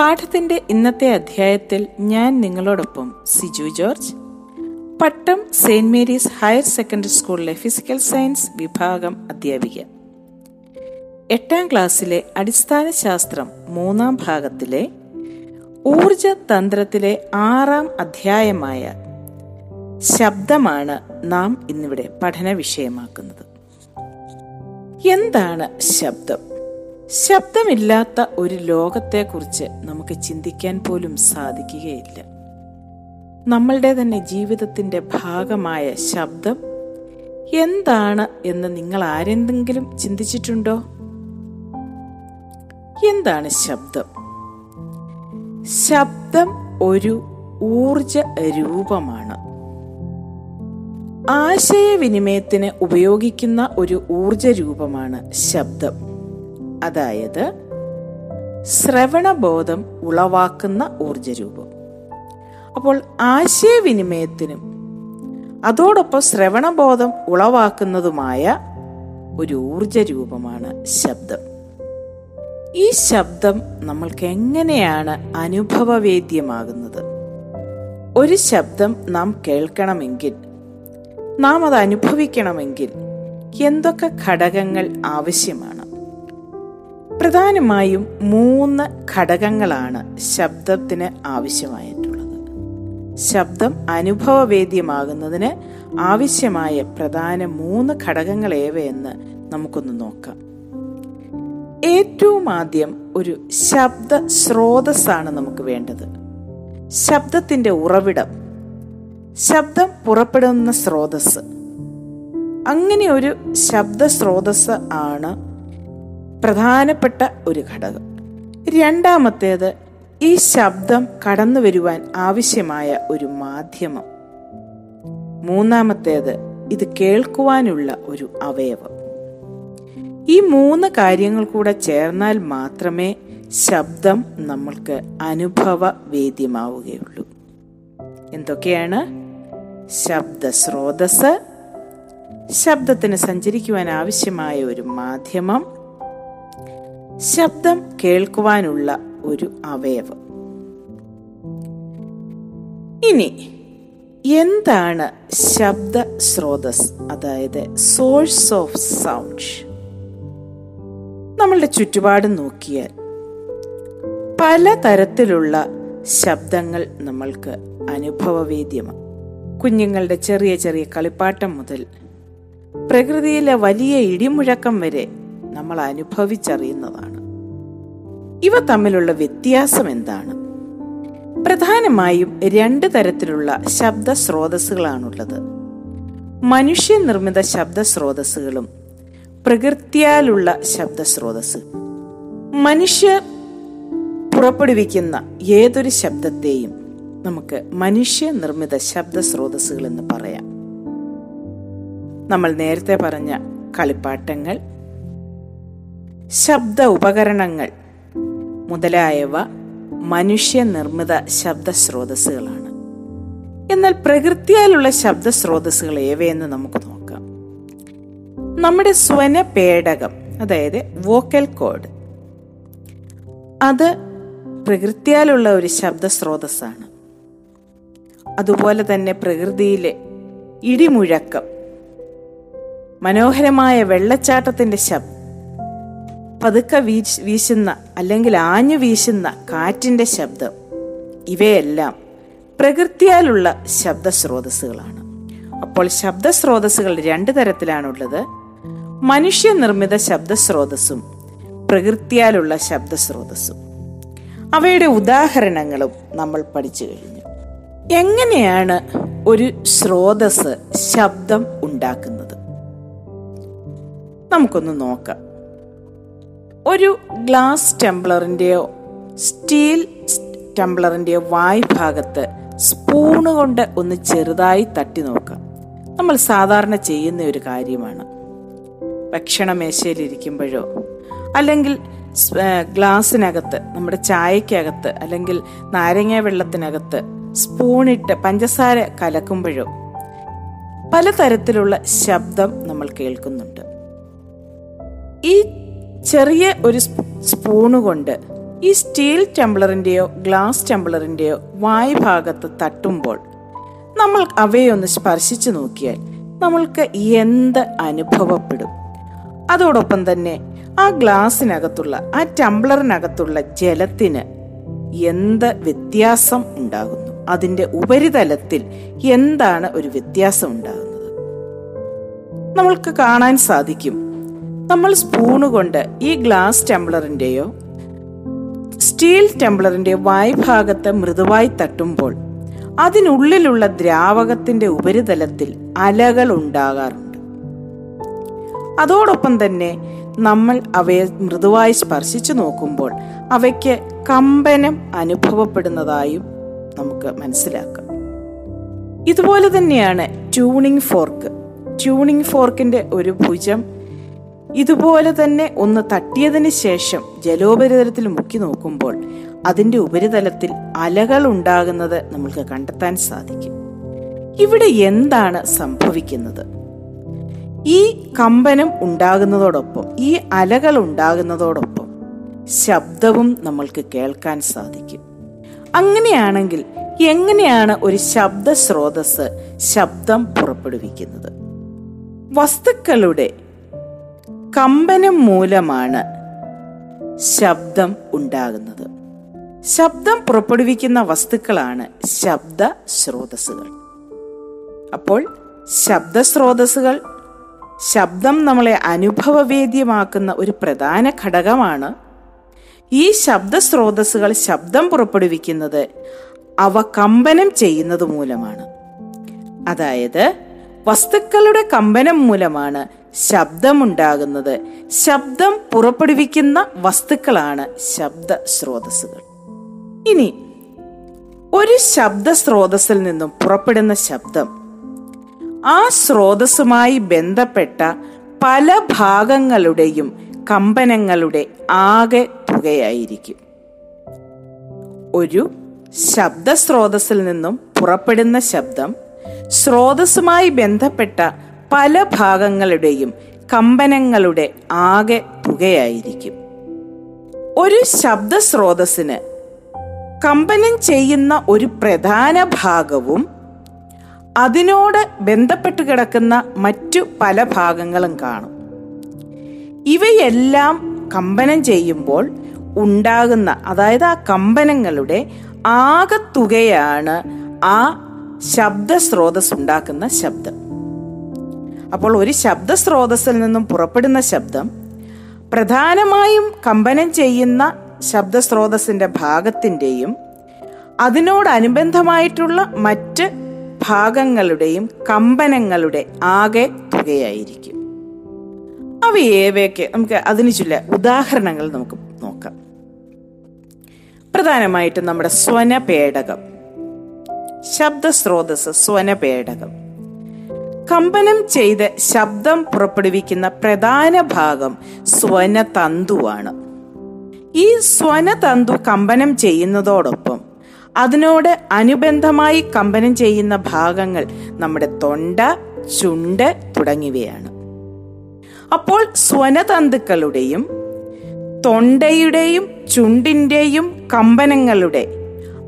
പാഠത്തിന്റെ ഇന്നത്തെ അധ്യായത്തിൽ ഞാൻ നിങ്ങളോടൊപ്പം Siju George. Pattom Saint Mary's higher secondary സ്കൂളിലെ ഫിസിക്കൽ സയൻസ് വിഭാഗം അധ്യാപിക. എട്ടാം ക്ലാസ്സിലെ അടിസ്ഥാന ശാസ്ത്രം മൂന്നാം ഭാഗത്തിലെ ഊർജ തന്ത്രത്തിലെ ആറാം അധ്യായമായ ശബ്ദമാണ് നാം ഇന്നിവിടെ പഠന വിഷയമാക്കുന്നത് എന്താണ് ശബ്ദം? ശബ്ദമില്ലാത്ത ഒരു ലോകത്തെക്കുറിച്ച് നമുക്ക് ചിന്തിക്കാൻ പോലും സാധിക്കുകയില്ല. നമ്മളുടെ തന്നെ ജീവിതത്തിന്റെ ഭാഗമായ ശബ്ദം എന്താണ് എന്ന് നിങ്ങൾ ആരെന്തെങ്കിലും ചിന്തിച്ചിട്ടുണ്ടോ? എന്താണ് ശബ്ദം? ശബ്ദം ഒരു ഊർജ രൂപമാണ്. ആശയവിനിമയത്തിന് ഉപയോഗിക്കുന്ന ഒരു ഊർജ രൂപമാണ് ശബ്ദം. അതായത് ശ്രവണബോധം ഉളവാക്കുന്ന ഊർജ രൂപം അപ്പോൾ ആശയവിനിമയത്തിനും അതോടൊപ്പം ശ്രവണബോധം ഉളവാക്കുന്നതുമായ ഒരു ഊർജ രൂപമാണ് ശബ്ദം. ഈ ശബ്ദം നമ്മൾക്ക് എങ്ങനെയാണ് അനുഭവവേദ്യമാകുന്നത്? ഒരു ശബ്ദം നാം കേൾക്കണമെങ്കിൽ നാം അത് അനുഭവിക്കണമെങ്കിൽ എന്തൊക്കെ ഘടകങ്ങൾ ആവശ്യമാണ്? പ്രധാനമായും മൂന്ന് ഘടകങ്ങളാണ് ശബ്ദത്തിന് ആവശ്യമായിട്ടുള്ളത്. ശബ്ദം അനുഭവവേദ്യമാകുന്നതിന് ആവശ്യമായ പ്രധാന മൂന്ന് ഘടകങ്ങൾ ഏവയെന്ന് നമുക്കൊന്ന് നോക്കാം. ഏറ്റവും ആദ്യം ഒരു ശബ്ദ സ്രോതസ്സാണ് നമുക്ക് വേണ്ടത്. ശബ്ദത്തിന്റെ ഉറവിടം. ശബ്ദം പുറപ്പെടുന്ന സ്രോതസ് അങ്ങനെ ഒരു ശബ്ദ സ്രോതസ് ആണ് പ്രധാനപ്പെട്ട ഒരു ഘടകം. രണ്ടാമത്തേത് ഈ ശബ്ദം കടന്നു വരുവാൻ ആവശ്യമായ ഒരു മാധ്യമം. മൂന്നാമത്തേത് ഇത് കേൾക്കുവാനുള്ള ഒരു അവയവം. ഈ മൂന്ന് കാര്യങ്ങൾ കൂടെ ചേർന്നാൽ മാത്രമേ ശബ്ദം നമ്മൾക്ക് അനുഭവ വേദ്യമാവുകയുള്ളൂ. എന്തൊക്കെയാണ്? ശബ്ദ സ്രോതസ് ശബ്ദത്തിന് സഞ്ചരിക്കുവാൻ ആവശ്യമായ ഒരു മാധ്യമം ശബ്ദം കേൾക്കുവാനുള്ള ഒരു അവയവം. ഇനി എന്താണ് ശബ്ദ സ്രോതസ് അതായത് സോഴ്സ് ഓഫ് സൗണ്ട്? നമ്മളുടെ ചുറ്റുപാട് നോക്കിയാൽ പല തരത്തിലുള്ള ശബ്ദങ്ങൾ നമ്മൾക്ക് അനുഭവവേദ്യമാണ്. കുഞ്ഞുങ്ങളുടെ ചെറിയ ചെറിയ കളിപ്പാട്ടം മുതൽ പ്രകൃതിയിലെ വലിയ ഇടിമുഴക്കം വരെ നമ്മൾ അനുഭവിച്ചറിയുന്നതാണ് ഇവ തമ്മിലുള്ള വ്യത്യാസം എന്താണ്? പ്രധാനമായും രണ്ട് തരത്തിലുള്ള ശബ്ദ സ്രോതസ്സുകളാണുള്ളത് മനുഷ്യനിർമ്മിത ശബ്ദ സ്രോതസ്സുകളും പ്രകൃതിയാലുള്ള ശബ്ദ സ്രോതസ് മനുഷ്യർ പുറപ്പെടുവിക്കുന്ന ഏതൊരു ശബ്ദത്തെയും നമുക്ക് മനുഷ്യ നിർമ്മിത ശബ്ദ സ്രോതസ്സുകൾ എന്ന് പറയാം. നമ്മൾ നേരത്തെ പറഞ്ഞ കളിപ്പാട്ടങ്ങൾ ശബ്ദ ഉപകരണങ്ങൾ മുതലായവ മനുഷ്യനിർമ്മിത ശബ്ദ സ്രോതസ്സുകളാണ് എന്നാൽ പ്രകൃതിയാലുള്ള ശബ്ദ സ്രോതസ്സുകൾ ഏവയെന്ന് നമുക്ക് നോക്കാം. നമ്മുടെ സ്വന പേടകം അതായത് വോക്കൽ കോഡ് അത് പ്രകൃതിയാലുള്ള ഒരു ശബ്ദ സ്രോതസ്സാണ് അതുപോലെ തന്നെ പ്രകൃതിയിലെ ഇടിമുഴക്കം മനോഹരമായ വെള്ളച്ചാട്ടത്തിന്റെ ശബ്ദം പതുക്കെ വീശുന്ന അല്ലെങ്കിൽ ആഞ്ഞു വീശുന്ന കാറ്റിന്റെ ശബ്ദം ഇവയെല്ലാം പ്രകൃതിയാലുള്ള ശബ്ദസ്രോതസ്സുകളാണ്. അപ്പോൾ ശബ്ദസ്രോതസ്സുകൾ രണ്ട് തരത്തിലാണുള്ളത്. മനുഷ്യനിർമ്മിത ശബ്ദ സ്രോതസ്സും പ്രകൃതിയാലുള്ള ശബ്ദ സ്രോതസ്സും അവയുടെ ഉദാഹരണങ്ങളും നമ്മൾ പഠിച്ചു കഴിഞ്ഞു. എങ്ങനെയാണ് ഒരു സ്രോതസ് ശബ്ദം ഉണ്ടാക്കുന്നത്? നമുക്കൊന്ന് നോക്കാം. ഒരു ഗ്ലാസ് ടെംബ്ലറിന്റെയോ സ്റ്റീൽ ടെംബ്ലറിന്റെയോ വായ് ഭാഗത്ത് സ്പൂണ് കൊണ്ട് ഒന്ന് ചെറുതായി തട്ടി നോക്കാം നമ്മൾ സാധാരണ ചെയ്യുന്ന ഒരു കാര്യമാണ്. ഭക്ഷണമേശയിലിരിക്കുമ്പോഴോ അല്ലെങ്കിൽ ഗ്ലാസ്സിനകത്ത് നമ്മുടെ ചായക്കകത്ത് അല്ലെങ്കിൽ നാരങ്ങ വെള്ളത്തിനകത്ത് സ്പൂണിട്ട് പഞ്ചസാര കലക്കുമ്പോഴോ പലതരത്തിലുള്ള ശബ്ദം നമ്മൾ കേൾക്കുന്നുണ്ട്. ഈ ചെറിയ ഒരു സ്പൂ- സ്പൂണ് കൊണ്ട് ഈ സ്റ്റീൽ ടെംബ്ലറിന്റെയോ ഗ്ലാസ് ടെംബ്ലറിന്റെയോ വായ്ഭാഗത്ത് തട്ടുമ്പോൾ നമ്മൾ അവയൊന്ന് സ്പർശിച്ചു നോക്കിയാൽ നമ്മൾക്ക് എന്ത് അനുഭവപ്പെടും. അതോടൊപ്പം തന്നെ ആ ഗ്ലാസിനകത്തുള്ള ആ ടംബ്ലറിനകത്തുള്ള ജലത്തിന് എന്ത് വ്യത്യാസം ഉണ്ടാകുന്നു? അതിന്റെ ഉപരിതലത്തിൽ എന്താണ് ഒരു വ്യത്യാസം ഉണ്ടാകുന്നത്? നമ്മൾക്ക് കാണാൻ സാധിക്കും നമ്മൾ സ്പൂണ് കൊണ്ട് ഈ ഗ്ലാസ് ടെംബ്ലറിന്റെയോ സ്റ്റീൽ ടെംബ്ലറിന്റെ വായ്ഭാഗത്ത് മൃദുവായി തട്ടുമ്പോൾ അതിനുള്ളിലുള്ള ദ്രാവകത്തിന്റെ ഉപരിതലത്തിൽ അലകൾ ഉണ്ടാകാറുണ്ട്. അതോടൊപ്പം തന്നെ നമ്മൾ അവയെ മൃദുവായി സ്പർശിച്ചു നോക്കുമ്പോൾ അവയ്ക്ക് കമ്പനം അനുഭവപ്പെടുന്നതായും നമുക്ക് മനസ്സിലാക്കാം. ഇതുപോലെ തന്നെയാണ് ട്യൂണിംഗ് ഫോർക്ക് ട്യൂണിംഗ് ഫോർക്കിന്റെ ഒരു ഭുജം ഇതുപോലെ തന്നെ ഒന്ന് തട്ടിയതിന് ശേഷം ജലോപരിതലത്തിൽ മുക്കി നോക്കുമ്പോൾ അതിന്റെ ഉപരിതലത്തിൽ അലകൾ ഉണ്ടാകുന്നത് നമ്മൾക്ക് കണ്ടെത്താൻ സാധിക്കും. ഇവിടെ എന്താണ് സംഭവിക്കുന്നത്? ഈ കമ്പനം ഉണ്ടാകുന്നതോടൊപ്പം ഈ അലകൾ ഉണ്ടാകുന്നതോടൊപ്പം ശബ്ദവും നമ്മൾക്ക് കേൾക്കാൻ സാധിക്കും. അങ്ങനെയാണെങ്കിൽ എങ്ങനെയാണ് ഒരു ശബ്ദ സ്രോതസ് ശബ്ദം പുറപ്പെടുവിക്കുന്നത്? വസ്തുക്കളുടെ കമ്പനം മൂലമാണ് ശബ്ദം ഉണ്ടാകുന്നത്. ശബ്ദം പുറപ്പെടുവിക്കുന്ന വസ്തുക്കളാണ് ശബ്ദ സ്രോതസ്സുകൾ. അപ്പോൾ ശബ്ദ സ്രോതസ്സുകൾ ശബ്ദം നമ്മളെ അനുഭവവേദ്യമാക്കുന്ന ഒരു പ്രധാന ഘടകമാണ്. ഈ ശബ്ദ സ്രോതസ്സുകൾ ശബ്ദം പുറപ്പെടുവിക്കുന്നത് അവ കമ്പനം ചെയ്യുന്നത് മൂലമാണ്. അതായത് വസ്തുക്കളുടെ കമ്പനം മൂലമാണ് ശബ്ദമുണ്ടാകുന്നത്. ശബ്ദം പുറപ്പെടുവിക്കുന്ന വസ്തുക്കളാണ് ശബ്ദ സ്രോതസ്സുകൾ. ഇനി ഒരു ശബ്ദ സ്രോതസ്സിൽ നിന്നും പുറപ്പെടുന്ന ശബ്ദം. ആ സ്രോതസ്സുമായി ബന്ധപ്പെട്ട പല ഭാഗങ്ങളുടെയും കമ്പനങ്ങളുടെ ആകെ തുകയായിരിക്കും. ഒരു ശബ്ദ സ്രോതസ്സിൽ നിന്നും പുറപ്പെടുന്ന ശബ്ദം സ്രോതസ്സുമായി ബന്ധപ്പെട്ട പല ഭാഗങ്ങളുടെയും കമ്പനങ്ങളുടെ ആകെ തുകയായിരിക്കും ഒരു ശബ്ദ സ്രോതസ്സിന് കമ്പനം ചെയ്യുന്ന ഒരു പ്രധാന ഭാഗവും അതിനോട് ബന്ധപ്പെട്ട് കിടക്കുന്ന മറ്റു പല ഭാഗങ്ങളും കാണും. ഇവയെല്ലാം കമ്പനം ചെയ്യുമ്പോൾ ഉണ്ടാകുന്ന അതായത് ആ കമ്പനങ്ങളുടെ ആകെ തുകയാണ് ആ ശബ്ദസ്രോതസ് ഉണ്ടാക്കുന്ന ശബ്ദം. അപ്പോൾ ഒരു ശബ്ദ സ്രോതസ്സിൽ നിന്നും പുറപ്പെടുന്ന ശബ്ദം പ്രധാനമായും കമ്പനം ചെയ്യുന്ന ശബ്ദ സ്രോതസ്സിന്റെ ഭാഗത്തിന്റെയും അതിനോടനുബന്ധമായിട്ടുള്ള മറ്റ് ഭാഗങ്ങളുടെയും കമ്പനങ്ങളുടെ ആകെ തുകയായിരിക്കും. അവ ഏവയൊക്കെ നമുക്ക് അതിന് ചില ഉദാഹരണങ്ങൾ നമുക്ക് നോക്കാം. പ്രധാനമായിട്ടും നമ്മുടെ സ്വനപേടകം. ശബ്ദസ്രോതസ് സ്വനപേടകം. കമ്പനം ചെയ്ത് ശബ്ദം പുറപ്പെടുവിക്കുന്ന പ്രധാന ഭാഗം സ്വനതന്തുവാണ്. ഈ സ്വനതന്തു കമ്പനം ചെയ്യുന്നതോടൊപ്പം അതിനോട് അനുബന്ധമായി കമ്പനം ചെയ്യുന്ന ഭാഗങ്ങൾ നമ്മുടെ തൊണ്ട ചുണ്ട് തുടങ്ങിയവയാണ്. അപ്പോൾ സ്വനതന്തുക്കളുടെയും തൊണ്ടയുടെയും ചുണ്ടിന്റെയും കമ്പനങ്ങളുടെ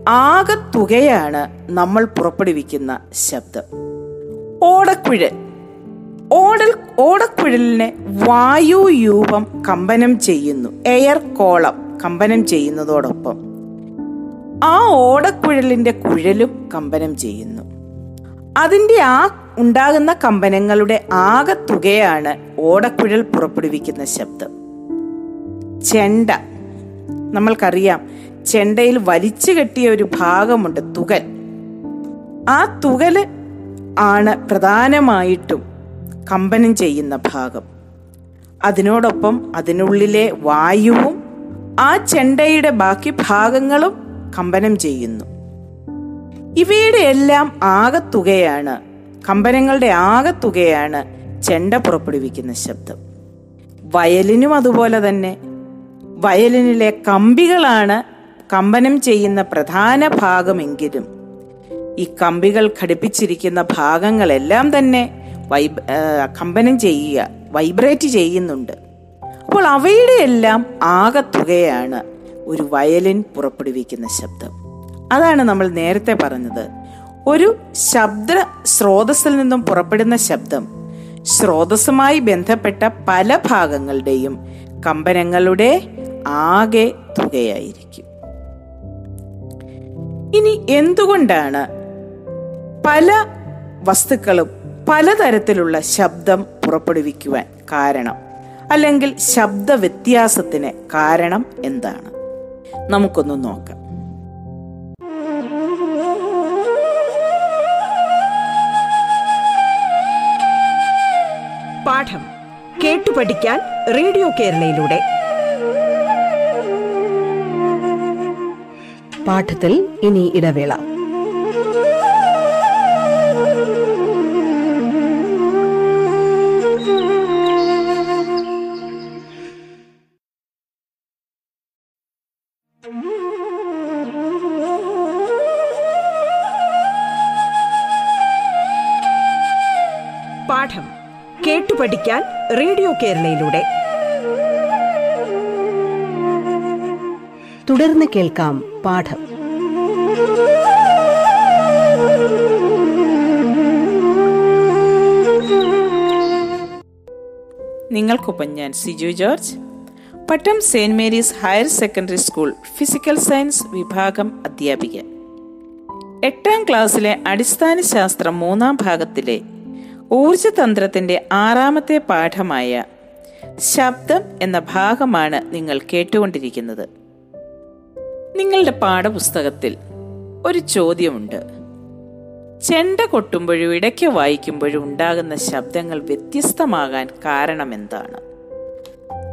ആകത്തുകയാണ് നമ്മൾ പുറപ്പെടുവിക്കുന്ന ശബ്ദം. ഓടക്കുഴൽ. ഓടൽ ഓടക്കുഴലിനെ വായുയൂപം കമ്പനം ചെയ്യുന്നു. എയർ കോളം കമ്പനം ചെയ്യുന്നതോടൊപ്പം. ആ ഓടക്കുഴലിന്റെ കുഴലും കമ്പനം ചെയ്യുന്നു. അതിന്റെ ആ ഉണ്ടാകുന്ന കമ്പനങ്ങളുടെ ആകത്തുകയാണ് ഓടക്കുഴൽ പുറപ്പെടുവിക്കുന്ന ശബ്ദം. ചെണ്ട. നമ്മൾക്കറിയാം ചെണ്ടയിൽ വലിച്ചു കെട്ടിയ ഒരു ഭാഗമുണ്ട് തുകൽ. ആ തുകൽ ആണ് പ്രധാനമായിട്ടും കമ്പനം ചെയ്യുന്ന ഭാഗം. അതിനോടൊപ്പം അതിനുള്ളിലെ വായുവും ആ ചെണ്ടയുടെ ബാക്കി ഭാഗങ്ങളും കമ്പനം ചെയ്യുന്നു. ഇവയുടെ എല്ലാം ആകത്തുകയാണ് കമ്പനങ്ങളുടെ ആകത്തുകയാണ് ചെണ്ട പുറപ്പെടുവിക്കുന്ന ശബ്ദം. വയലിനും അതുപോലെ തന്നെ വയലിനിലെ കമ്പികളാണ് കമ്പനം ചെയ്യുന്ന പ്രധാന ഭാഗമെങ്കിലും ഈ കമ്പികൾ ഘടിപ്പിച്ചിരിക്കുന്ന ഭാഗങ്ങളെല്ലാം തന്നെ വൈബ് കമ്പനം ചെയ്യുക വൈബ്രേറ്റ് ചെയ്യുന്നുണ്ട്. അപ്പോൾ അവയുടെ എല്ലാം ആകത്തുകയാണ് ഒരു വയലിൻ പുറപ്പെടുവിക്കുന്ന ശബ്ദം. അതാണ് നമ്മൾ നേരത്തെ പറഞ്ഞത്. ഒരു ശബ്ദ സ്രോതസ്സിൽ നിന്നും പുറപ്പെടുന്ന ശബ്ദം സ്രോതസ്സുമായി ബന്ധപ്പെട്ട പല ഭാഗങ്ങളുടെയും കമ്പനങ്ങളുടെ ആകെ തുകയായിരിക്കും. ഇനി എന്തുകൊണ്ടാണ് പല വസ്തുക്കളും പലതരത്തിലുള്ള ശബ്ദം പുറപ്പെടുവിക്കുവാൻ കാരണം അല്ലെങ്കിൽ ശബ്ദ വ്യത്യാസത്തിന് കാരണം എന്താണ്? നമുക്കൊന്ന് നോക്കാം. പാഠം കേട്ടു പഠിക്കാൻ റേഡിയോ കേരളയിലൂടെ. പാഠത്തിൽ ഇനി ഇടവേള. പഠിക്കാൻ റേഡിയോ കേരളയിലൂടെ. തുടർന്ന് കേൾക്കാം പാഠം. നിങ്ങൾക്കൊപ്പം ഞാൻ Siju George. Pattom Saint Mary's higher secondary school physical science വിഭാഗം അധ്യാപിക എട്ടാം ക്ലാസ്സിലെ അടിസ്ഥാന ശാസ്ത്രം മൂന്നാം ഭാഗത്തിലെ ഊർജതന്ത്രത്തിന്റെ ആറാമത്തെ പാഠമായ ശബ്ദം എന്ന ഭാഗമാണ് നിങ്ങൾ കേട്ടുകൊണ്ടിരിക്കുന്നത്. നിങ്ങളുടെ പാഠപുസ്തകത്തിൽ ഒരു ചോദ്യമുണ്ട്. ചെണ്ട കൊട്ടുമ്പോഴും ഇടയ്ക്ക് വായിക്കുമ്പോഴും ഉണ്ടാകുന്ന ശബ്ദങ്ങൾ വ്യത്യസ്തമാകാൻ കാരണം എന്താണ്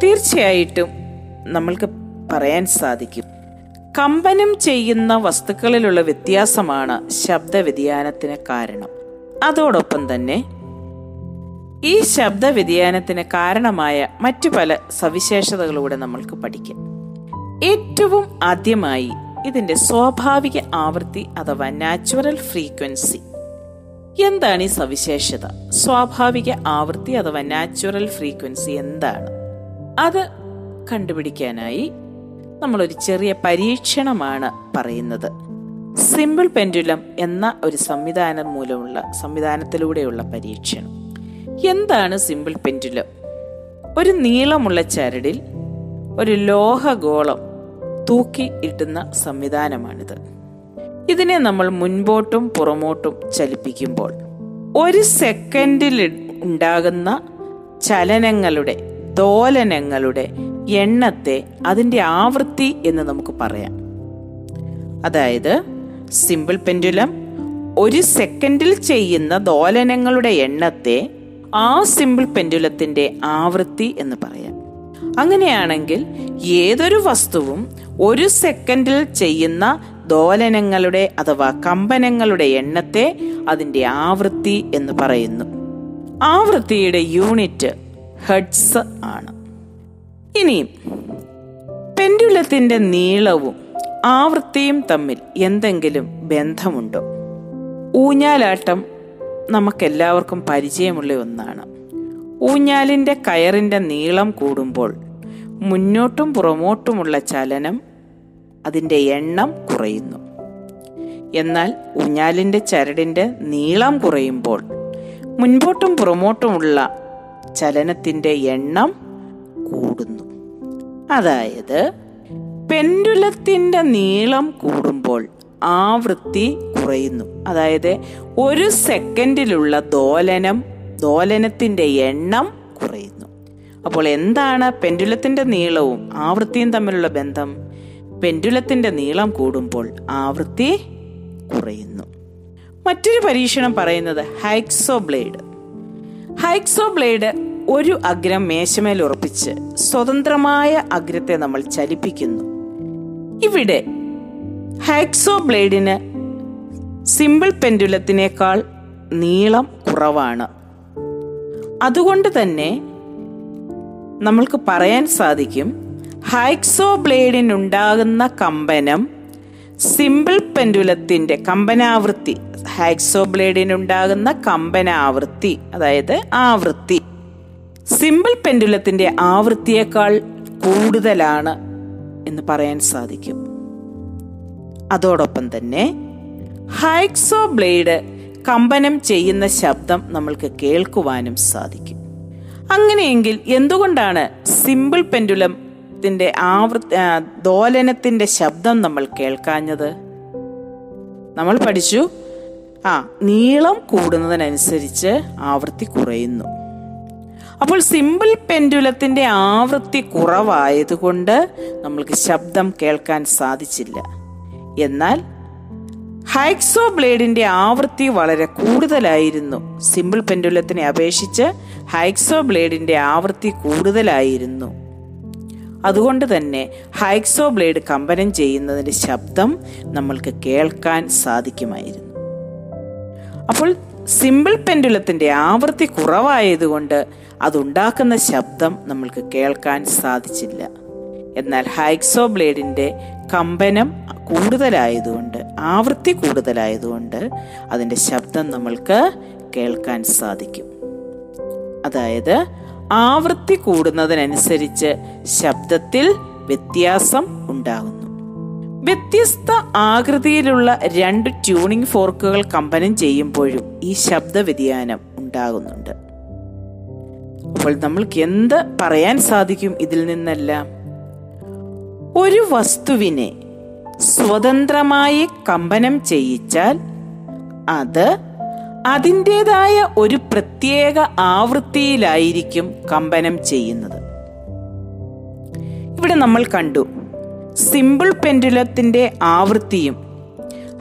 തീർച്ചയായിട്ടും നമ്മൾക്ക് പറയാൻ സാധിക്കും. കമ്പനം ചെയ്യുന്ന വസ്തുക്കളിലുള്ള വ്യത്യാസമാണ് ശബ്ദ വ്യതിയാനത്തിന് കാരണം. അതോടൊപ്പം തന്നെ ഈ ശബ്ദ വ്യതിയാനത്തിന് കാരണമായ മറ്റു പല സവിശേഷതകളൂടെ നമ്മൾക്ക് പഠിക്കാം. ഏറ്റവും ആദ്യമായി ഇതിന്റെ സ്വാഭാവിക ആവൃത്തി അഥവാ നാച്ചുറൽ ഫ്രീക്വൻസി എന്താണ് ഈ സവിശേഷത? സ്വാഭാവിക ആവൃത്തി അഥവാ നാച്ചുറൽ ഫ്രീക്വൻസി എന്താണ്? അത് കണ്ടുപിടിക്കാനായി നമ്മളൊരു ചെറിയ പരീക്ഷണമാണ് പറയുന്നത്. സിമ്പിൾ പെൻഡുലം എന്ന ഒരു സംവിധാനം മൂലമുള്ള സംവിധാനത്തിലൂടെയുള്ള പരീക്ഷണം. എന്താണ് സിമ്പിൾ പെൻഡുലം? ഒരു നീളമുള്ള ചരടിൽ ഒരു ലോഹഗോളം തൂക്കി ഇട്ടുന്ന സംവിധാനമാണിത്. ഇതിനെ നമ്മൾ മുൻപോട്ടും പുറമോട്ടും ചലിപ്പിക്കുമ്പോൾ ഒരു സെക്കൻഡിൽ ഉണ്ടാകുന്ന ചലനങ്ങളുടെ ദോലനങ്ങളുടെ എണ്ണത്തെ അതിന്റെ ആവൃത്തി എന്ന് നമുക്ക് പറയാം. അതായത് സിമ്പിൾ പെൻഡുലം ഒരു സെക്കൻഡിൽ ചെയ്യുന്ന ദോലനങ്ങളുടെ എണ്ണത്തെ ആ സിമ്പിൾ പെൻഡുലത്തിന്റെ ആവൃത്തി എന്ന് പറയാം. അങ്ങനെയാണെങ്കിൽ ഏതൊരു വസ്തുവും ഒരു സെക്കൻഡിൽ ചെയ്യുന്ന ദോലനങ്ങളുടെ അഥവാ കമ്പനങ്ങളുടെ എണ്ണത്തെ അതിന്റെ ആവൃത്തി എന്ന് പറയുന്നു. ആവൃത്തിയുടെ യൂണിറ്റ് ഹെഡ്സ് ആണ്. ഇനിയും പെൻഡുലത്തിന്റെ നീളവും ആവൃത്തിയും തമ്മിൽ എന്തെങ്കിലും ബന്ധമുണ്ടോ? ഊഞ്ഞാലാട്ടം നമുക്കെല്ലാവർക്കും പരിചയമുള്ള ഒന്നാണ്. ഊഞ്ഞാലിന്റെ കയറിന്റെ നീളം കൂടുമ്പോൾ മുന്നോട്ടും പുറമോട്ടുമുള്ള ചലനം അതിന്റെ എണ്ണം കുറയുന്നു. എന്നാൽ ഊഞ്ഞാലിന്റെ ചരടിന്റെ നീളം കുറയുമ്പോൾ മുൻപോട്ടും പുറമോട്ടുമുള്ള ചലനത്തിന്റെ എണ്ണം കൂടുന്നു. അതായത് പെൻഡുലത്തിന്റെ നീളം കൂടുമ്പോൾ ആവൃത്തി കുറയുന്നു. അതായത് ഒരു സെക്കൻഡിലുള്ള ദോലനം ദോലനത്തിന്റെ എണ്ണം കുറയുന്നു. അപ്പോൾ എന്താണ് പെൻഡുലത്തിന്റെ നീളവും ആവൃത്തിയും തമ്മിലുള്ള ബന്ധം? പെൻഡുലത്തിന്റെ നീളം കൂടുമ്പോൾ ആവൃത്തി കുറയുന്നു. മറ്റൊരു പരീക്ഷണം പറയുന്നത് ഹൈക്സോ ബ്ലേഡ്. ഹൈക്സോ ബ്ലേഡ് ഒരു അഗ്രം മേശമേൽ ഉറപ്പിച്ച് സ്വതന്ത്രമായ അഗ്രത്തെ നമ്മൾ ചലിപ്പിക്കുന്നു. ഇവിടെ ഹാക്സോ ബ്ലേഡിന് സിമ്പിൾ പെൻഡുലത്തിനേക്കാൾ നീളം കുറവാണ്. അതുകൊണ്ട് തന്നെ നമ്മൾക്ക് പറയാൻ സാധിക്കും ഹൈക്സോ ബ്ലേഡിനുണ്ടാകുന്ന കമ്പനം സിമ്പിൾ പെൻഡുലത്തിന്റെ കമ്പനാവൃത്തി ഹാക്സോ ബ്ലേഡിനുണ്ടാകുന്ന കമ്പനാവൃത്തി അതായത് ആവൃത്തി. സിമ്പിൾ പെൻഡുലത്തിന്റെ ആവൃത്തിയേക്കാൾ കൂടുതലാണ് എന്ന് പറയാൻ സാധിക്കും. അതോടൊപ്പം തന്നെ ഹൈക്സോ ബ്ലേഡ് കമ്പനം ചെയ്യുന്ന ശബ്ദം നമ്മൾക്ക് കേൾക്കുവാനും സാധിക്കും. അങ്ങനെയെങ്കിൽ എന്തുകൊണ്ടാണ് സിമ്പിൾ പെൻഡുലത്തിന്റെ ആവൃത്തി ദോലനത്തിന്റെ ശബ്ദം നമ്മൾ കേൾക്കാഞ്ഞത്? നമ്മൾ പഠിച്ചു. ആ നീളം കൂടുന്നതിനനുസരിച്ച് ആവൃത്തി കുറയുന്നു. അപ്പോൾ സിമ്പിൾ പെൻഡുലത്തിന്റെ ആവൃത്തി കുറവായതുകൊണ്ട് നമ്മൾക്ക് ശബ്ദം കേൾക്കാൻ സാധിച്ചില്ല. എന്നാൽ ഹൈക്സോ ബ്ലേഡിന്റെ ആവൃത്തി വളരെ കൂടുതലായിരുന്നു. സിമ്പിൾ പെൻഡുലത്തിനെ അപേക്ഷിച്ച് ഹൈക്സോ ബ്ലേഡിന്റെ ആവൃത്തി കൂടുതലായിരുന്നു. അതുകൊണ്ട് തന്നെ ഹൈക്സോ ബ്ലേഡ് കമ്പനം ചെയ്യുന്നതിന്റെ ശബ്ദം നമ്മൾക്ക് കേൾക്കാൻ സാധിക്കുമായിരുന്നു. അപ്പോൾ സിമ്പിൾ പെൻഡുലത്തിന്റെ ആവൃത്തി കുറവായതുകൊണ്ട് അതുണ്ടാക്കുന്ന ശബ്ദം നമ്മൾക്ക് കേൾക്കാൻ സാധിച്ചില്ല. എന്നാൽ ഹൈക്സോ ബ്ലേഡിന്റെ കമ്പനം കൂടുതലായതുകൊണ്ട് ആവൃത്തി കൂടുതലായതുകൊണ്ട് അതിന്റെ ശബ്ദം നമ്മൾക്ക് കേൾക്കാൻ സാധിക്കും. അതായത് ആവൃത്തി കൂടുന്നതിനനുസരിച്ച് ശബ്ദത്തിൽ വ്യത്യാസം ഉണ്ടാകുന്നു. വ്യത്യസ്ത ആകൃതിയിലുള്ള രണ്ട് ട്യൂണിംഗ് ഫോർക്കുകൾ കമ്പനം ചെയ്യുമ്പോഴും ഈ ശബ്ദ വ്യതിയാനം ഉണ്ടാകുന്നുണ്ട്. അപ്പോൾ നമ്മൾക്ക് എന്ത് പറയാൻ സാധിക്കും ഇതിൽ നിന്നെല്ലാം? ഒരു വസ്തുവിനെ സ്വതന്ത്രമായി കമ്പനം ചെയ്യിച്ചാൽ അത് അതിന്റെതായ ഒരു പ്രത്യേക ആവൃത്തിയിലായിരിക്കും കമ്പനം ചെയ്യുന്നത്. ഇവിടെ നമ്മൾ കണ്ടു സിമ്പിൾ പെൻഡുലത്തിന്റെ ആവൃത്തിയും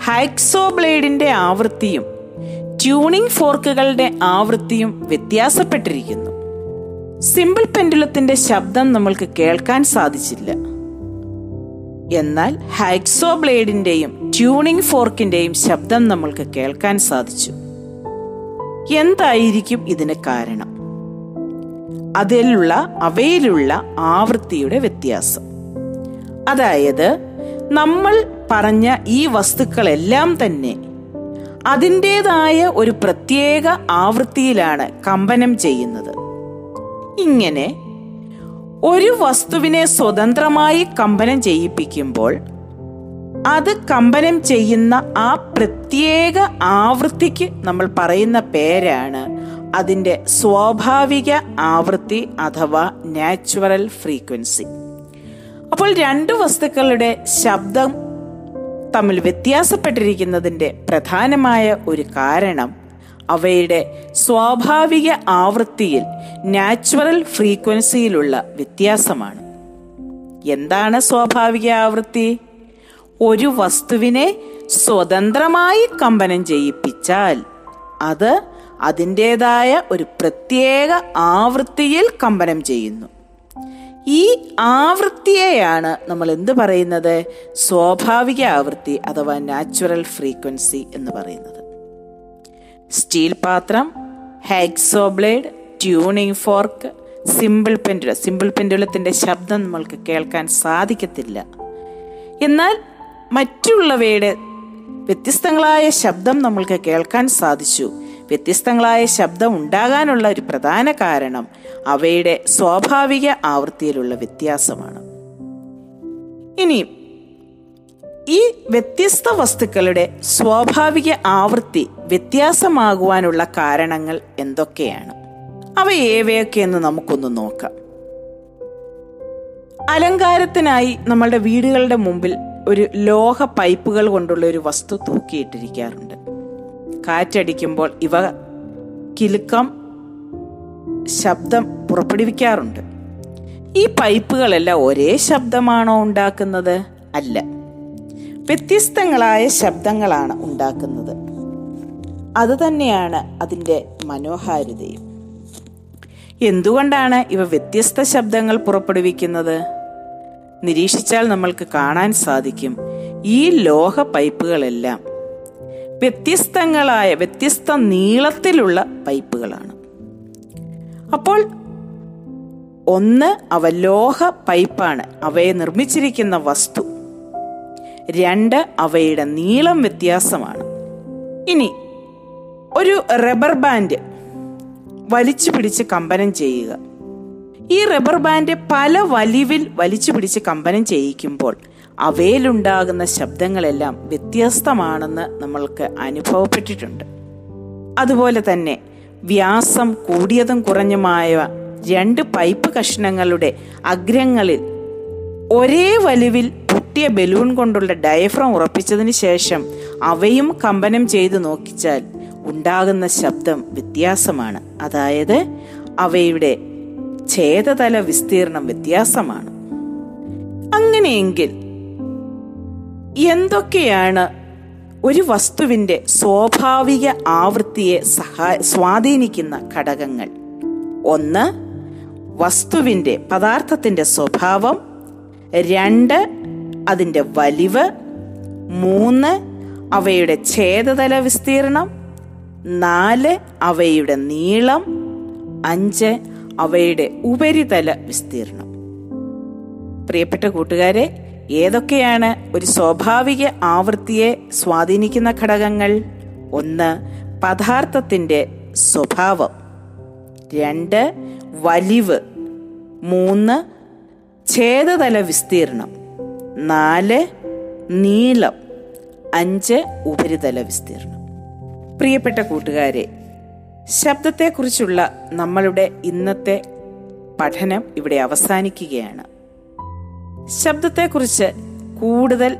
ഹൈക്സോ ബ്ലേഡിന്റെ ആവൃത്തിയും ട്യൂണിംഗ് ഫോർക്കുകളുടെ ആവൃത്തിയും വ്യത്യാസപ്പെട്ടിരിക്കുന്നു. സിമ്പിൾ പെൻഡുലത്തിന്റെ ശബ്ദം നമ്മൾക്ക് കേൾക്കാൻ സാധിച്ചില്ല. എന്നാൽ ഹാക്സോ ബ്ലേഡിന്റെയും ട്യൂണിംഗ് ഫോർക്കിന്റെയും ശബ്ദം നമ്മൾക്ക് കേൾക്കാൻ സാധിച്ചു. എന്തായിരിക്കും ഇതിന് കാരണം? അതിലുള്ള അവയിലുള്ള ആവൃത്തിയുടെ വ്യത്യാസം. അതായത് നമ്മൾ പറഞ്ഞ ഈ വസ്തുക്കളെല്ലാം തന്നെ അതിന്റെതായ ഒരു പ്രത്യേക ആവൃത്തിയിലാണ് കമ്പനം ചെയ്യുന്നത്. ഇങ്ങനെ ഒരു വസ്തുവിനെ സ്വതന്ത്രമായി കമ്പനം ചെയ്യിപ്പിക്കുമ്പോൾ അത് കമ്പനം ചെയ്യുന്ന ആ പ്രത്യേക ആവൃത്തിക്ക് നമ്മൾ പറയുന്ന പേരാണ് അതിന്റെ സ്വാഭാവിക ആവൃത്തി അഥവാ നാച്ചുറൽ ഫ്രീക്വൻസി. അപ്പോൾ രണ്ട് വസ്തുക്കളുടെ ശബ്ദം തമ്മിൽ വ്യത്യാസപ്പെട്ടിരിക്കുന്നതിന്റെ പ്രധാനമായ ഒരു കാരണം അവയുടെ സ്വാഭാവിക ആവൃത്തിയിൽ നാച്ചുറൽ ഫ്രീക്വൻസിയിലുള്ള വ്യത്യാസമാണ്. എന്താണ് സ്വാഭാവിക ആവൃത്തി? ഒരു വസ്തുവിനെ സ്വതന്ത്രമായി കമ്പനം ചെയ്യിപ്പിച്ചാൽ അത് അതിന്റെതായ ഒരു പ്രത്യേക ആവൃത്തിയിൽ കമ്പനം ചെയ്യുന്നു. ഈ ആവൃത്തിയെയാണ് നമ്മൾ എന്ത് പറയുന്നത്? സ്വാഭാവിക ആവൃത്തി അഥവാ നാച്ചുറൽ ഫ്രീക്വൻസി എന്ന് പറയുന്നത്. സ്റ്റീൽ പാത്രം hacksaw blade tuning fork simple pendula. Simple പെൻഡുലത്തിന്റെ ശബ്ദം നമ്മൾക്ക് കേൾക്കാൻ സാധിക്കത്തില്ല. എന്നാൽ മറ്റുള്ളവയുടെ വ്യത്യസ്തങ്ങളായ ശബ്ദം നമ്മൾക്ക് കേൾക്കാൻ സാധിച്ചു. വ്യത്യസ്തങ്ങളായ ശബ്ദം ഉണ്ടാകാനുള്ള ഒരു പ്രധാന കാരണം അവയുടെ സ്വാഭാവിക ആവൃത്തിയിലുള്ള വ്യത്യാസമാണ്. ഇനി ഈ വ്യത്യസ്ത വസ്തുക്കളുടെ സ്വാഭാവിക ആവൃത്തി വ്യത്യാസമാകുവാനുള്ള കാരണങ്ങൾ എന്തൊക്കെയാണ്? അവ ഏവയൊക്കെയെന്ന് നമുക്കൊന്ന് നോക്കാം. അലങ്കാരത്തിനായി നമ്മളുടെ വീടുകളുടെ മുമ്പിൽ ഒരു ലോഹ പൈപ്പുകൾ കൊണ്ടുള്ള ഒരു വസ്തു തൂക്കിയിട്ടിരിക്കാറുണ്ട്. കാറ്റടിക്കുമ്പോൾ ഇവ കിലുക്കം ശബ്ദം പുറപ്പെടുവിക്കാറുണ്ട്. ഈ പൈപ്പുകളെല്ലാം ഒരേ ശബ്ദമാണോ ഉണ്ടാക്കുന്നത്? അല്ല. വ്യത്യസ്തങ്ങളായ ശബ്ദങ്ങളാണ് ഉണ്ടാക്കുന്നത്. അതുതന്നെയാണ് അതിന്റെ മനോഹാരിതയും. എന്തുകൊണ്ടാണ് ഇവ വ്യത്യസ്ത ശബ്ദങ്ങൾ പുറപ്പെടുവിക്കുന്നത്? നിരീക്ഷിച്ചാൽ നമ്മൾക്ക് കാണാൻ സാധിക്കും ഈ ലോഹ പൈപ്പുകളെല്ലാം വ്യത്യസ്തങ്ങളായ വ്യത്യസ്ത നീളത്തിലുള്ള പൈപ്പുകളാണ്. അപ്പോൾ ഒന്ന് അവ ലോഹ പൈപ്പാണ്. അവയെ നിർമ്മിച്ചിരിക്കുന്ന വസ്തു രണ്ട് അവയുടെ നീളം വ്യത്യാസമാണ്. ഇനി ഒരു റബ്ബർ ബാൻഡ് വലിച്ചു പിടിച്ച് കമ്പനം ചെയ്യുക. ഈ റബ്ബർ ബാൻഡ് പല വലിവിൽ വലിച്ചു പിടിച്ച് കമ്പനം ചെയ്യിക്കുമ്പോൾ അവയിലുണ്ടാകുന്ന ശബ്ദങ്ങളെല്ലാം വ്യത്യസ്തമാണെന്ന് നമ്മൾക്ക് അനുഭവപ്പെട്ടിട്ടുണ്ട്. അതുപോലെ തന്നെ വ്യാസം കൂടിയതും കുറഞ്ഞുമായ രണ്ട് പൈപ്പ് കഷ്ണങ്ങളുടെ അഗ്രങ്ങളിൽ ഒരേ വലിവിൽ പൊട്ടിയ ബലൂൺ കൊണ്ടുള്ള ഡയഫ്രം ഉറപ്പിച്ചതിന് ശേഷം അവയും കമ്പനം ചെയ്ത് നോക്കിച്ചാൽ ഉണ്ടാകുന്ന ശബ്ദം വ്യത്യാസമാണ്. അതായത് അവയുടെ ഛേദതല വിസ്തീർണം വ്യത്യാസമാണ്. അങ്ങനെയെങ്കിൽ എന്തൊക്കെയാണ് ഒരു വസ്തുവിന്റെ സ്വാഭാവിക ആവൃത്തിയെ സഹാ സ്വാധീനിക്കുന്ന ഘടകങ്ങൾ? ഒന്ന് വസ്തുവിന്റെ പദാർത്ഥത്തിന്റെ സ്വഭാവം. രണ്ട് അതിന്റെ വലിവ് മൂന്ന് അവയുടെ ഛേദതല വിസ്തീർണം നാല് അവയുടെ നീളം അഞ്ച് അവയുടെ ഉപരിതല വിസ്തീർണം. പ്രിയപ്പെട്ട കൂട്ടുകാരെ ഏതൊക്കെയാണ് ഒരു സ്വാഭാവിക ആവൃത്തിയെ സ്വാധീനിക്കുന്ന ഘടകങ്ങൾ? ഒന്ന് പദാർത്ഥത്തിന്റെ സ്വഭാവം. രണ്ട് വലിവ്. മൂന്ന് ഛേദതല വിസ്തീർണം. നാല് നീളം അഞ്ച് ഉപരിതല വിസ്തീർണം. പ്രിയപ്പെട്ട കൂട്ടുകാരെ ശബ്ദത്തെക്കുറിച്ചുള്ള നമ്മളുടെ ഇന്നത്തെ പഠനം ഇവിടെ അവസാനിക്കുകയാണ്. ശബ്ദത്തെക്കുറിച്ച് കൂടുതൽ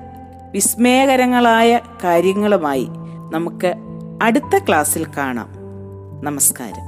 വിസ്മയകരങ്ങളായ കാര്യങ്ങളുമായി നമുക്ക് അടുത്ത ക്ലാസ്സിൽ കാണാം. നമസ്കാരം.